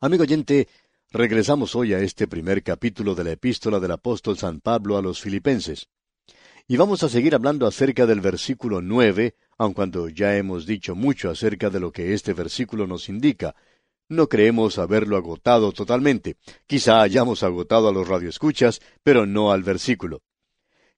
Amigo oyente, regresamos hoy a este primer capítulo de la epístola del apóstol San Pablo a los filipenses. Y vamos a seguir hablando acerca del versículo nueve, aun cuando ya hemos dicho mucho acerca de lo que este versículo nos indica. No creemos haberlo agotado totalmente. Quizá hayamos agotado a los radioescuchas, pero no al versículo.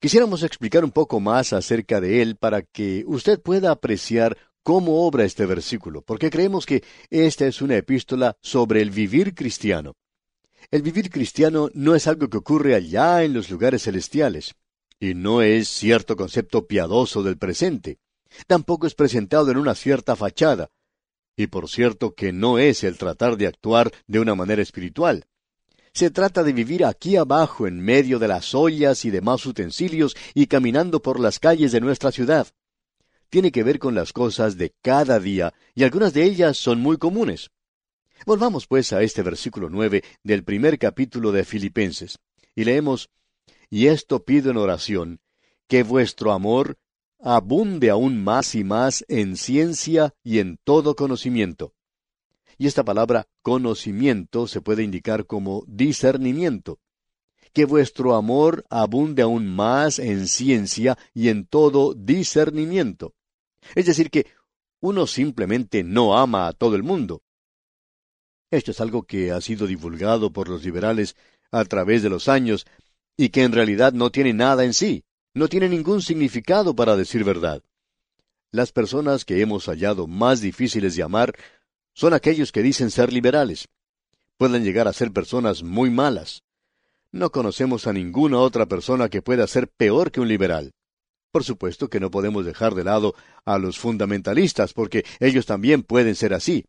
Quisiéramos explicar un poco más acerca de él para que usted pueda apreciar cómo obra este versículo, porque creemos que esta es una epístola sobre el vivir cristiano. El vivir cristiano no es algo que ocurre allá en los lugares celestiales, y no es cierto concepto piadoso del presente. Tampoco es presentado en una cierta fachada, y por cierto que no es el tratar de actuar de una manera espiritual. Se trata de vivir aquí abajo en medio de las ollas y demás utensilios y caminando por las calles de nuestra ciudad tiene que ver con las cosas de cada día, y algunas de ellas son muy comunes. Volvamos pues a este versículo nueve del primer capítulo de Filipenses, y leemos Y esto pido en oración, que vuestro amor abunde aún más y más en ciencia y en todo conocimiento. Y esta palabra conocimiento se puede indicar como discernimiento. Que vuestro amor abunde aún más en ciencia y en todo discernimiento. Es decir, que uno simplemente no ama a todo el mundo. Esto es algo que ha sido divulgado por los liberales a través de los años y que en realidad no tiene nada en sí, no tiene ningún significado para decir verdad. Las personas que hemos hallado más difíciles de amar son aquellos que dicen ser liberales. Pueden llegar a ser personas muy malas. No conocemos a ninguna otra persona que pueda ser peor que un liberal. Por supuesto que no podemos dejar de lado a los fundamentalistas, porque ellos también pueden ser así.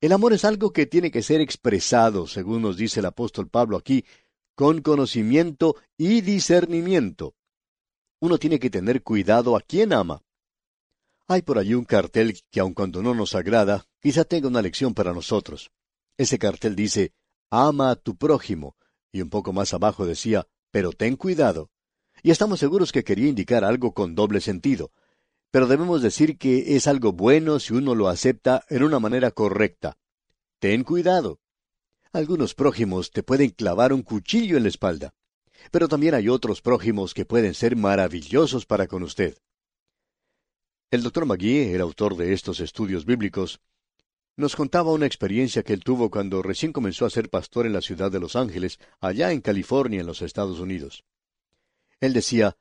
El amor es algo que tiene que ser expresado, según nos dice el apóstol Pablo aquí, con conocimiento y discernimiento. Uno tiene que tener cuidado a quien ama. Hay por allí un cartel que aun cuando no nos agrada, quizá tenga una lección para nosotros. Ese cartel dice, ama a tu prójimo, y un poco más abajo decía, pero ten cuidado y estamos seguros que quería indicar algo con doble sentido. Pero debemos decir que es algo bueno si uno lo acepta en una manera correcta. Ten cuidado. Algunos prójimos te pueden clavar un cuchillo en la espalda, pero también hay otros prójimos que pueden ser maravillosos para con usted. El doctor Magui, el autor de estos estudios bíblicos, nos contaba una experiencia que él tuvo cuando recién comenzó a ser pastor en la ciudad de Los Ángeles, allá en California, en los Estados Unidos. Él decía,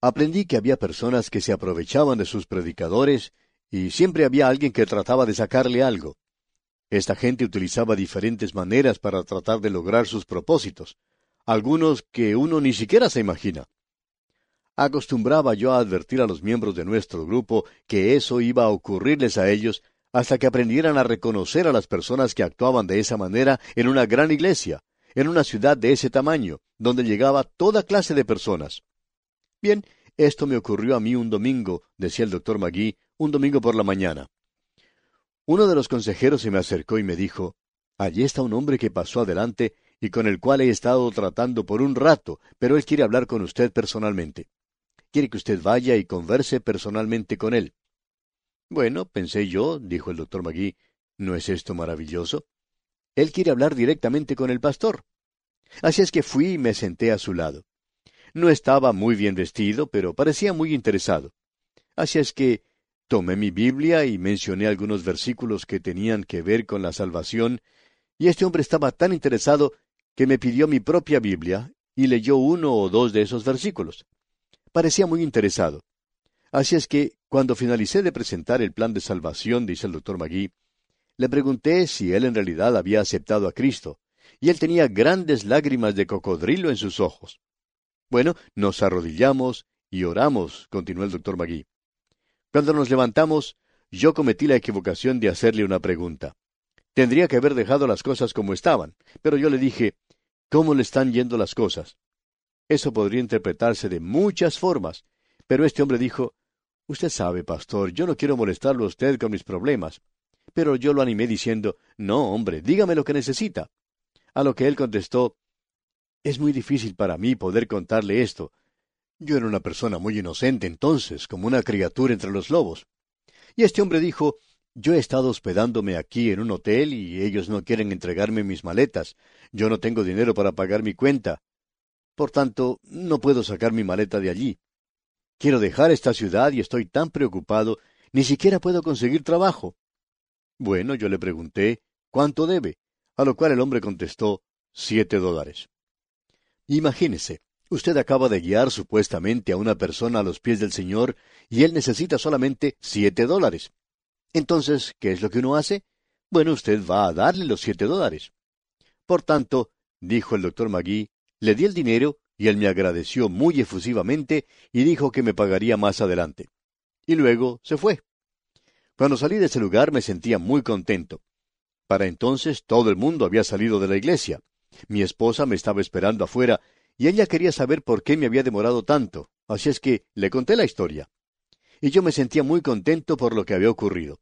aprendí que había personas que se aprovechaban de sus predicadores y siempre había alguien que trataba de sacarle algo. Esta gente utilizaba diferentes maneras para tratar de lograr sus propósitos, algunos que uno ni siquiera se imagina. Acostumbraba yo a advertir a los miembros de nuestro grupo que eso iba a ocurrirles a ellos hasta que aprendieran a reconocer a las personas que actuaban de esa manera en una gran iglesia, en una ciudad de ese tamaño, donde llegaba toda clase de personas. Bien, esto me ocurrió a mí un domingo, decía el doctor Magui, un domingo por la mañana. Uno de los consejeros se me acercó y me dijo, Allí está un hombre que pasó adelante y con el cual he estado tratando por un rato, pero él quiere hablar con usted personalmente. Quiere que usted vaya y converse personalmente con él. Bueno, pensé yo, dijo el doctor Magui, ¿no es esto maravilloso? Él quiere hablar directamente con el pastor. Así es que fui y me senté a su lado. No estaba muy bien vestido, pero parecía muy interesado. Así es que tomé mi Biblia y mencioné algunos versículos que tenían que ver con la salvación, y este hombre estaba tan interesado que me pidió mi propia Biblia y leyó uno o dos de esos versículos. Parecía muy interesado. Así es que, cuando finalicé de presentar el plan de salvación, dice el doctor Magui, le pregunté si él en realidad había aceptado a Cristo, y él tenía grandes lágrimas de cocodrilo en sus ojos. Bueno, nos arrodillamos y oramos, continuó el doctor Magui. Cuando nos levantamos, yo cometí la equivocación de hacerle una pregunta. Tendría que haber dejado las cosas como estaban, pero yo le dije, ¿cómo le están yendo las cosas? Eso podría interpretarse de muchas formas, pero este hombre dijo, Usted sabe, pastor, yo no quiero molestarlo a usted con mis problemas. Pero yo lo animé diciendo, No, hombre, dígame lo que necesita. A lo que él contestó, Es muy difícil para mí poder contarle esto. Yo era una persona muy inocente entonces, como una criatura entre los lobos. Y este hombre dijo, yo he estado hospedándome aquí en un hotel y ellos no quieren entregarme mis maletas. Yo no tengo dinero para pagar mi cuenta. Por tanto, no puedo sacar mi maleta de allí. Quiero dejar esta ciudad y estoy tan preocupado, ni siquiera puedo conseguir trabajo. Bueno, yo le pregunté, ¿cuánto debe? A lo cual el hombre contestó, siete dólares. Imagínese, usted acaba de guiar supuestamente a una persona a los pies del Señor y él necesita solamente siete dólares. Entonces, ¿qué es lo que uno hace? Bueno, usted va a darle los siete dólares. Por tanto, dijo el doctor Magui, le di el dinero y él me agradeció muy efusivamente y dijo que me pagaría más adelante. Y luego se fue. Cuando salí de ese lugar me sentía muy contento. Para entonces todo el mundo había salido de la iglesia. Mi esposa me estaba esperando afuera y ella quería saber por qué me había demorado tanto, así es que le conté la historia. Y yo me sentía muy contento por lo que había ocurrido.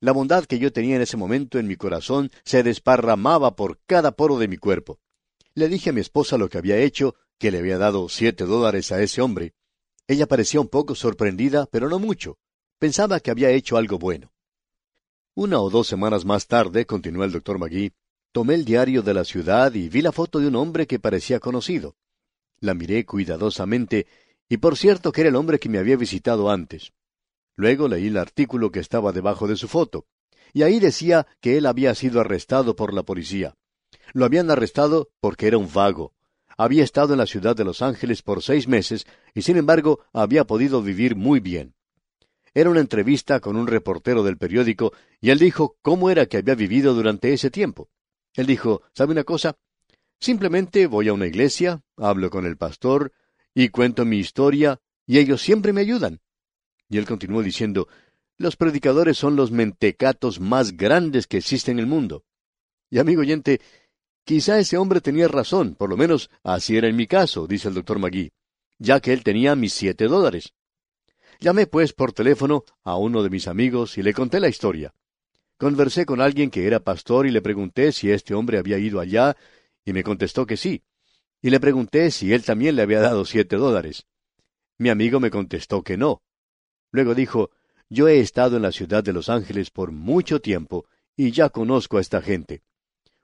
La bondad que yo tenía en ese momento en mi corazón se desparramaba por cada poro de mi cuerpo. Le dije a mi esposa lo que había hecho, que le había dado siete dólares a ese hombre. Ella parecía un poco sorprendida, pero no mucho. Pensaba que había hecho algo bueno. Una o dos semanas más tarde, continuó el doctor Magui, tomé el diario de la ciudad y vi la foto de un hombre que parecía conocido. La miré cuidadosamente, y por cierto que era el hombre que me había visitado antes. Luego leí el artículo que estaba debajo de su foto, y ahí decía que él había sido arrestado por la policía. Lo habían arrestado porque era un vago. Había estado en la ciudad de Los Ángeles por seis meses y sin embargo había podido vivir muy bien. Era una entrevista con un reportero del periódico y él dijo cómo era que había vivido durante ese tiempo. Él dijo, ¿sabe una cosa? Simplemente voy a una iglesia, hablo con el pastor y cuento mi historia y ellos siempre me ayudan. Y él continuó diciendo, los predicadores son los mentecatos más grandes que existen en el mundo. Y amigo oyente, quizá ese hombre tenía razón, por lo menos así era en mi caso, dice el doctor Magui, ya que él tenía mis siete dólares. Llamé pues por teléfono a uno de mis amigos y le conté la historia. Conversé con alguien que era pastor y le pregunté si este hombre había ido allá, y me contestó que sí. Y le pregunté si él también le había dado siete dólares. Mi amigo me contestó que no, Luego dijo, Yo he estado en la ciudad de Los Ángeles por mucho tiempo y ya conozco a esta gente.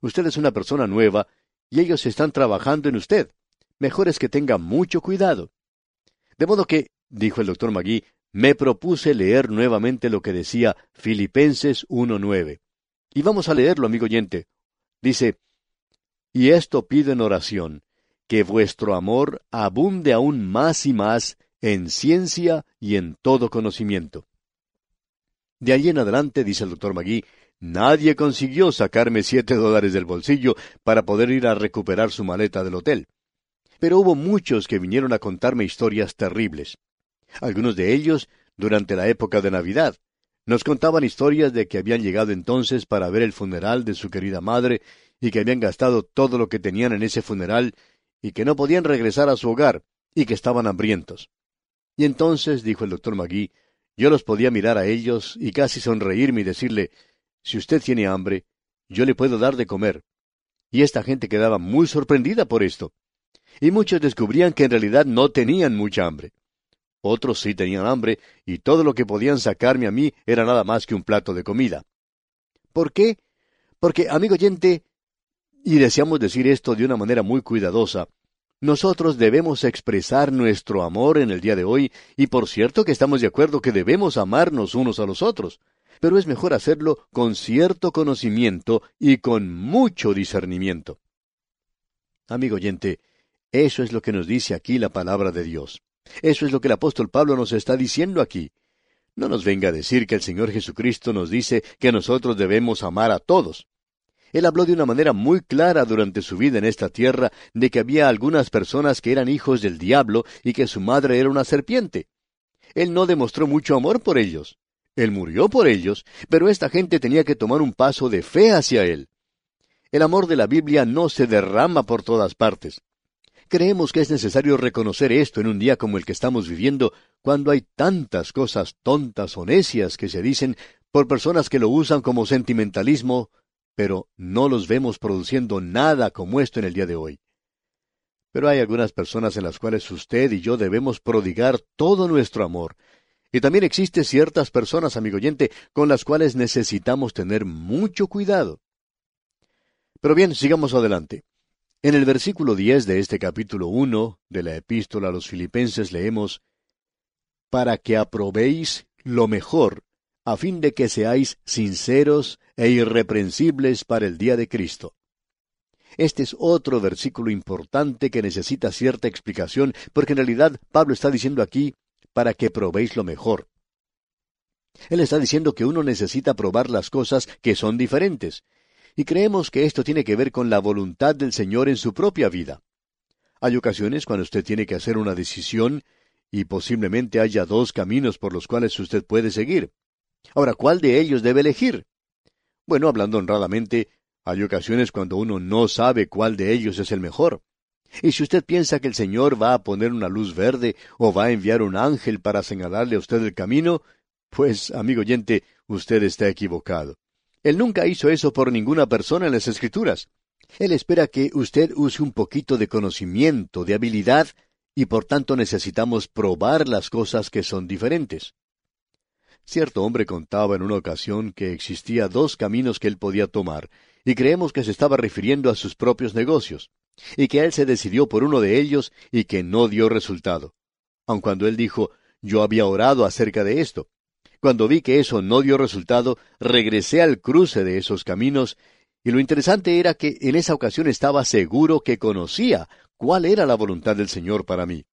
Usted es una persona nueva y ellos están trabajando en usted. Mejor es que tenga mucho cuidado. De modo que, dijo el doctor Magui, me propuse leer nuevamente lo que decía Filipenses 1.9. Y vamos a leerlo, amigo oyente. Dice, Y esto pido en oración, que vuestro amor abunde aún más y más en ciencia y en todo conocimiento. De allí en adelante, dice el doctor Magui, nadie consiguió sacarme siete dólares del bolsillo para poder ir a recuperar su maleta del hotel. Pero hubo muchos que vinieron a contarme historias terribles. Algunos de ellos durante la época de Navidad. Nos contaban historias de que habían llegado entonces para ver el funeral de su querida madre y que habían gastado todo lo que tenían en ese funeral y que no podían regresar a su hogar y que estaban hambrientos. Y entonces, dijo el doctor Magui, yo los podía mirar a ellos y casi sonreírme y decirle, si usted tiene hambre, yo le puedo dar de comer. Y esta gente quedaba muy sorprendida por esto. Y muchos descubrían que en realidad no tenían mucha hambre. Otros sí tenían hambre, y todo lo que podían sacarme a mí era nada más que un plato de comida. ¿Por qué? Porque, amigo oyente, y deseamos decir esto de una manera muy cuidadosa, nosotros debemos expresar nuestro amor en el día de hoy, y por cierto que estamos de acuerdo que debemos amarnos unos a los otros, pero es mejor hacerlo con cierto conocimiento y con mucho discernimiento. Amigo oyente, eso es lo que nos dice aquí la palabra de Dios. Eso es lo que el apóstol Pablo nos está diciendo aquí. No nos venga a decir que el Señor Jesucristo nos dice que nosotros debemos amar a todos. Él habló de una manera muy clara durante su vida en esta tierra de que había algunas personas que eran hijos del diablo y que su madre era una serpiente. Él no demostró mucho amor por ellos. Él murió por ellos, pero esta gente tenía que tomar un paso de fe hacia él. El amor de la Biblia no se derrama por todas partes. Creemos que es necesario reconocer esto en un día como el que estamos viviendo, cuando hay tantas cosas tontas o necias que se dicen por personas que lo usan como sentimentalismo, pero no los vemos produciendo nada como esto en el día de hoy. Pero hay algunas personas en las cuales usted y yo debemos prodigar todo nuestro amor, Y también existen ciertas personas, amigo oyente, con las cuales necesitamos tener mucho cuidado. Pero bien, sigamos adelante. En el versículo 10 de este capítulo 1 de la epístola a los filipenses leemos, Para que aprobéis lo mejor, a fin de que seáis sinceros e irreprensibles para el día de Cristo. Este es otro versículo importante que necesita cierta explicación, porque en realidad Pablo está diciendo aquí, para que probéis lo mejor. Él está diciendo que uno necesita probar las cosas que son diferentes, y creemos que esto tiene que ver con la voluntad del Señor en su propia vida. Hay ocasiones cuando usted tiene que hacer una decisión y posiblemente haya dos caminos por los cuales usted puede seguir. Ahora, ¿cuál de ellos debe elegir? Bueno, hablando honradamente, hay ocasiones cuando uno no sabe cuál de ellos es el mejor. Y si usted piensa que el Señor va a poner una luz verde o va a enviar un ángel para señalarle a usted el camino, pues, amigo oyente, usted está equivocado. Él nunca hizo eso por ninguna persona en las Escrituras. Él espera que usted use un poquito de conocimiento, de habilidad, y por tanto necesitamos probar las cosas que son diferentes. Cierto hombre contaba en una ocasión que existía dos caminos que él podía tomar, y creemos que se estaba refiriendo a sus propios negocios, y que él se decidió por uno de ellos y que no dio resultado. Aun cuando él dijo, yo había orado acerca de esto. Cuando vi que eso no dio resultado, regresé al cruce de esos caminos, y lo interesante era que en esa ocasión estaba seguro que conocía cuál era la voluntad del Señor para mí.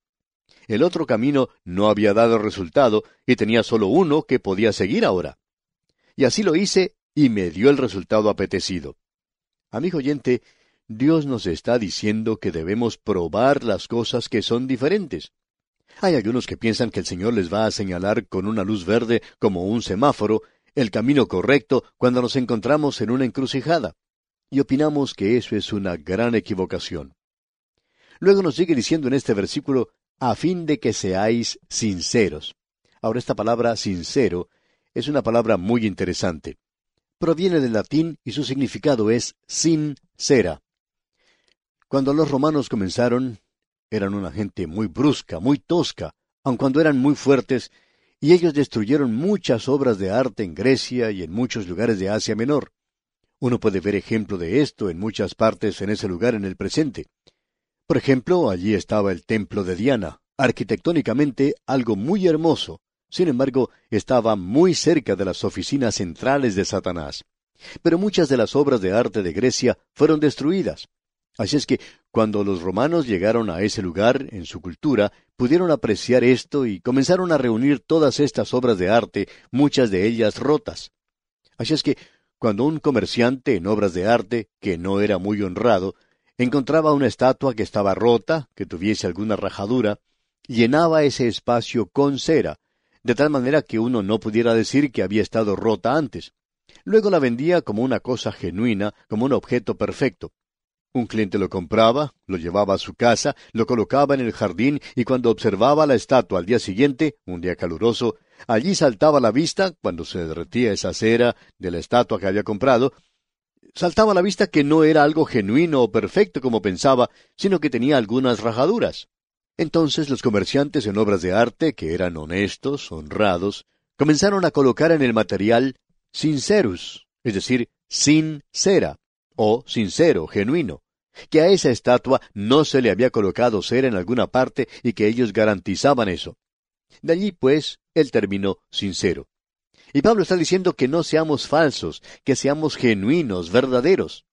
El otro camino no había dado resultado y tenía solo uno que podía seguir ahora. Y así lo hice y me dio el resultado apetecido. Amigo oyente, Dios nos está diciendo que debemos probar las cosas que son diferentes. Hay algunos que piensan que el Señor les va a señalar con una luz verde como un semáforo el camino correcto cuando nos encontramos en una encrucijada. Y opinamos que eso es una gran equivocación. Luego nos sigue diciendo en este versículo, a fin de que seáis sinceros. Ahora esta palabra sincero es una palabra muy interesante proviene del latín y su significado es sincera. Cuando los romanos comenzaron, eran una gente muy brusca, muy tosca, aun cuando eran muy fuertes, y ellos destruyeron muchas obras de arte en Grecia y en muchos lugares de Asia Menor. Uno puede ver ejemplo de esto en muchas partes en ese lugar en el presente. Por ejemplo, allí estaba el templo de Diana, arquitectónicamente algo muy hermoso, sin embargo, estaba muy cerca de las oficinas centrales de Satanás. Pero muchas de las obras de arte de Grecia fueron destruidas. Así es que cuando los romanos llegaron a ese lugar en su cultura, pudieron apreciar esto y comenzaron a reunir todas estas obras de arte, muchas de ellas rotas. Así es que cuando un comerciante en obras de arte, que no era muy honrado, encontraba una estatua que estaba rota, que tuviese alguna rajadura, llenaba ese espacio con cera, de tal manera que uno no pudiera decir que había estado rota antes. Luego la vendía como una cosa genuina, como un objeto perfecto. Un cliente lo compraba, lo llevaba a su casa, lo colocaba en el jardín y cuando observaba la estatua al día siguiente, un día caluroso, allí saltaba la vista, cuando se derretía esa cera de la estatua que había comprado, saltaba la vista que no era algo genuino o perfecto como pensaba, sino que tenía algunas rajaduras. Entonces los comerciantes en obras de arte, que eran honestos, honrados, comenzaron a colocar en el material sincerus, es decir, sin cera, o sincero, genuino, que a esa estatua no se le había colocado cera en alguna parte y que ellos garantizaban eso. De allí, pues, el término sincero. Y Pablo está diciendo que no seamos falsos, que seamos genuinos, verdaderos.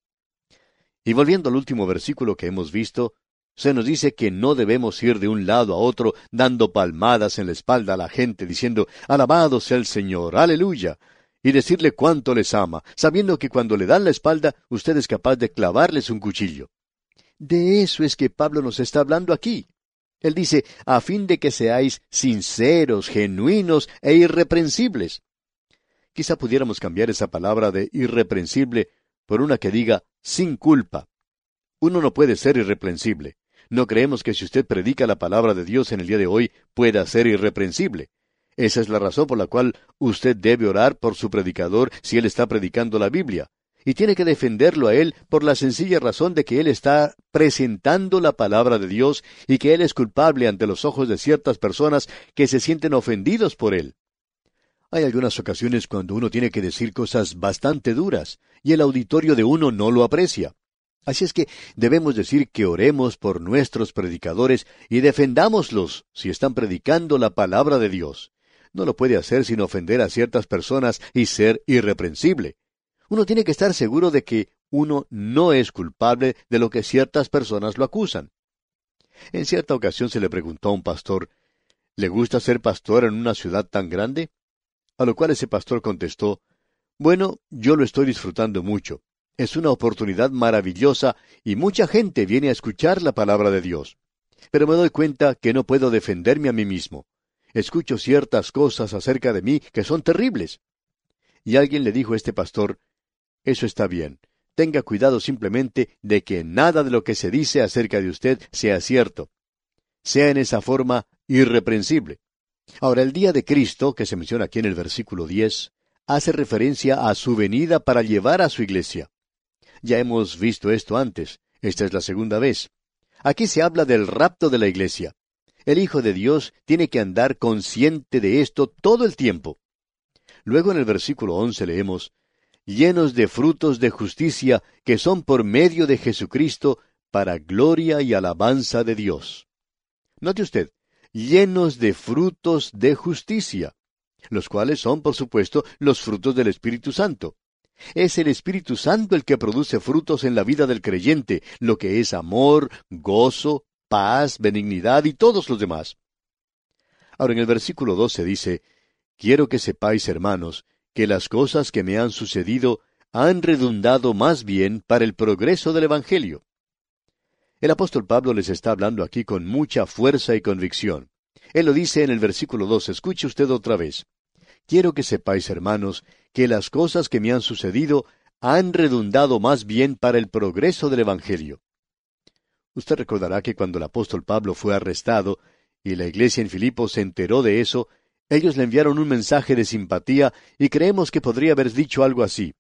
Y volviendo al último versículo que hemos visto, se nos dice que no debemos ir de un lado a otro dando palmadas en la espalda a la gente diciendo Alabado sea el Señor, aleluya, y decirle cuánto les ama, sabiendo que cuando le dan la espalda usted es capaz de clavarles un cuchillo. De eso es que Pablo nos está hablando aquí. Él dice, a fin de que seáis sinceros, genuinos e irreprensibles. Quizá pudiéramos cambiar esa palabra de irreprensible por una que diga sin culpa. Uno no puede ser irreprensible. No creemos que si usted predica la palabra de Dios en el día de hoy pueda ser irreprensible. Esa es la razón por la cual usted debe orar por su predicador si él está predicando la Biblia. y tiene que defenderlo a él por la sencilla razón de que él está presentando la palabra de Dios y que él es culpable ante los ojos de ciertas personas que se sienten ofendidos por él. Hay algunas ocasiones cuando uno tiene que decir cosas bastante duras y el auditorio de uno no lo aprecia. Así es que debemos decir que oremos por nuestros predicadores y defendámoslos si están predicando la palabra de Dios. No lo puede hacer sin ofender a ciertas personas y ser irreprensible. Uno tiene que estar seguro de que uno no es culpable de lo que ciertas personas lo acusan. En cierta ocasión se le preguntó a un pastor, ¿le gusta ser pastor en una ciudad tan grande? A lo cual ese pastor contestó, Bueno, yo lo estoy disfrutando mucho. Es una oportunidad maravillosa y mucha gente viene a escuchar la palabra de Dios. Pero me doy cuenta que no puedo defenderme a mí mismo. Escucho ciertas cosas acerca de mí que son terribles. Y alguien le dijo a este pastor, Eso está bien. Tenga cuidado simplemente de que nada de lo que se dice acerca de usted sea cierto. Sea en esa forma irreprensible. Ahora, el día de Cristo, que se menciona aquí en el versículo 10, hace referencia a su venida para llevar a su iglesia. Ya hemos visto esto antes. Esta es la segunda vez. Aquí se habla del rapto de la iglesia. El Hijo de Dios tiene que andar consciente de esto todo el tiempo. Luego en el versículo once leemos, llenos de frutos de justicia que son por medio de Jesucristo para gloria y alabanza de Dios. Note usted, llenos de frutos de justicia, los cuales son, por supuesto, los frutos del Espíritu Santo. Es el Espíritu Santo el que produce frutos en la vida del creyente, lo que es amor, gozo, paz, benignidad y todos los demás. Ahora en el versículo 12 dice, Quiero que sepáis, hermanos, que las cosas que me han sucedido han redundado más bien para el progreso del Evangelio. El apóstol Pablo les está hablando aquí con mucha fuerza y convicción. Él lo dice en el versículo 2, escuche usted otra vez. Quiero que sepáis, hermanos, que las cosas que me han sucedido han redundado más bien para el progreso del Evangelio. Usted recordará que cuando el apóstol Pablo fue arrestado y la iglesia en Filipo se enteró de eso, ellos le enviaron un mensaje de simpatía y creemos que podría haber dicho algo así.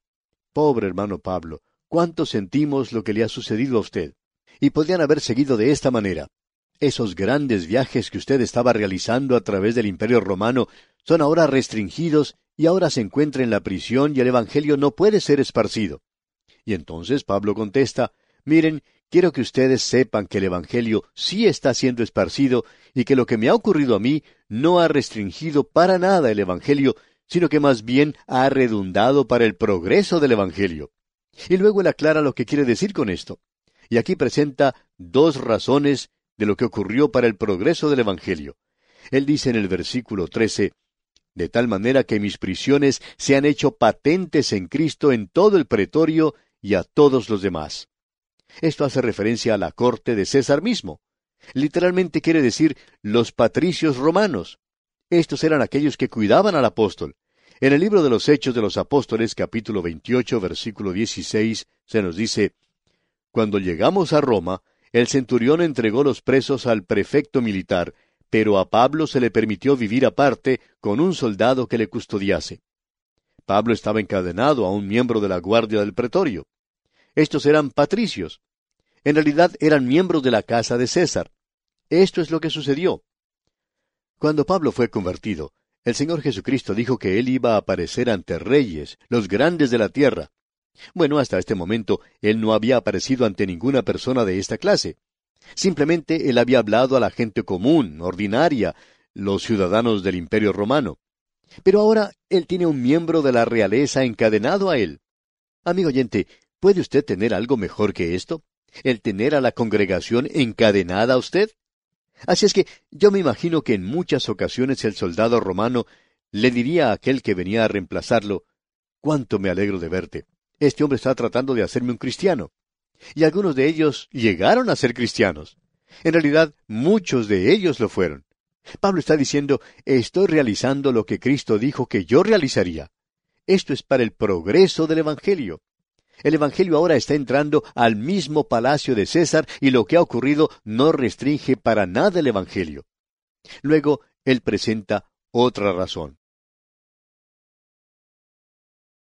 Pobre hermano Pablo, cuánto sentimos lo que le ha sucedido a usted. Y podrían haber seguido de esta manera. Esos grandes viajes que usted estaba realizando a través del imperio romano son ahora restringidos y ahora se encuentra en la prisión y el Evangelio no puede ser esparcido. Y entonces Pablo contesta, miren, quiero que ustedes sepan que el Evangelio sí está siendo esparcido y que lo que me ha ocurrido a mí no ha restringido para nada el Evangelio, sino que más bien ha redundado para el progreso del Evangelio. Y luego él aclara lo que quiere decir con esto. Y aquí presenta dos razones de lo que ocurrió para el progreso del Evangelio. Él dice en el versículo 13, de tal manera que mis prisiones se han hecho patentes en Cristo en todo el pretorio y a todos los demás. Esto hace referencia a la corte de César mismo. Literalmente quiere decir los patricios romanos. Estos eran aquellos que cuidaban al apóstol. En el libro de los Hechos de los Apóstoles, capítulo 28, versículo 16, se nos dice, Cuando llegamos a Roma, el centurión entregó los presos al prefecto militar, pero a Pablo se le permitió vivir aparte con un soldado que le custodiase. Pablo estaba encadenado a un miembro de la guardia del pretorio. Estos eran patricios. En realidad eran miembros de la casa de César. Esto es lo que sucedió. Cuando Pablo fue convertido, el Señor Jesucristo dijo que él iba a aparecer ante reyes, los grandes de la tierra. Bueno, hasta este momento él no había aparecido ante ninguna persona de esta clase. Simplemente él había hablado a la gente común, ordinaria, los ciudadanos del imperio romano. Pero ahora él tiene un miembro de la realeza encadenado a él. Amigo oyente, ¿puede usted tener algo mejor que esto? ¿El tener a la congregación encadenada a usted? Así es que yo me imagino que en muchas ocasiones el soldado romano le diría a aquel que venía a reemplazarlo, cuánto me alegro de verte. Este hombre está tratando de hacerme un cristiano y algunos de ellos llegaron a ser cristianos. En realidad, muchos de ellos lo fueron. Pablo está diciendo, estoy realizando lo que Cristo dijo que yo realizaría. Esto es para el progreso del Evangelio. El Evangelio ahora está entrando al mismo palacio de César y lo que ha ocurrido no restringe para nada el Evangelio. Luego, él presenta otra razón.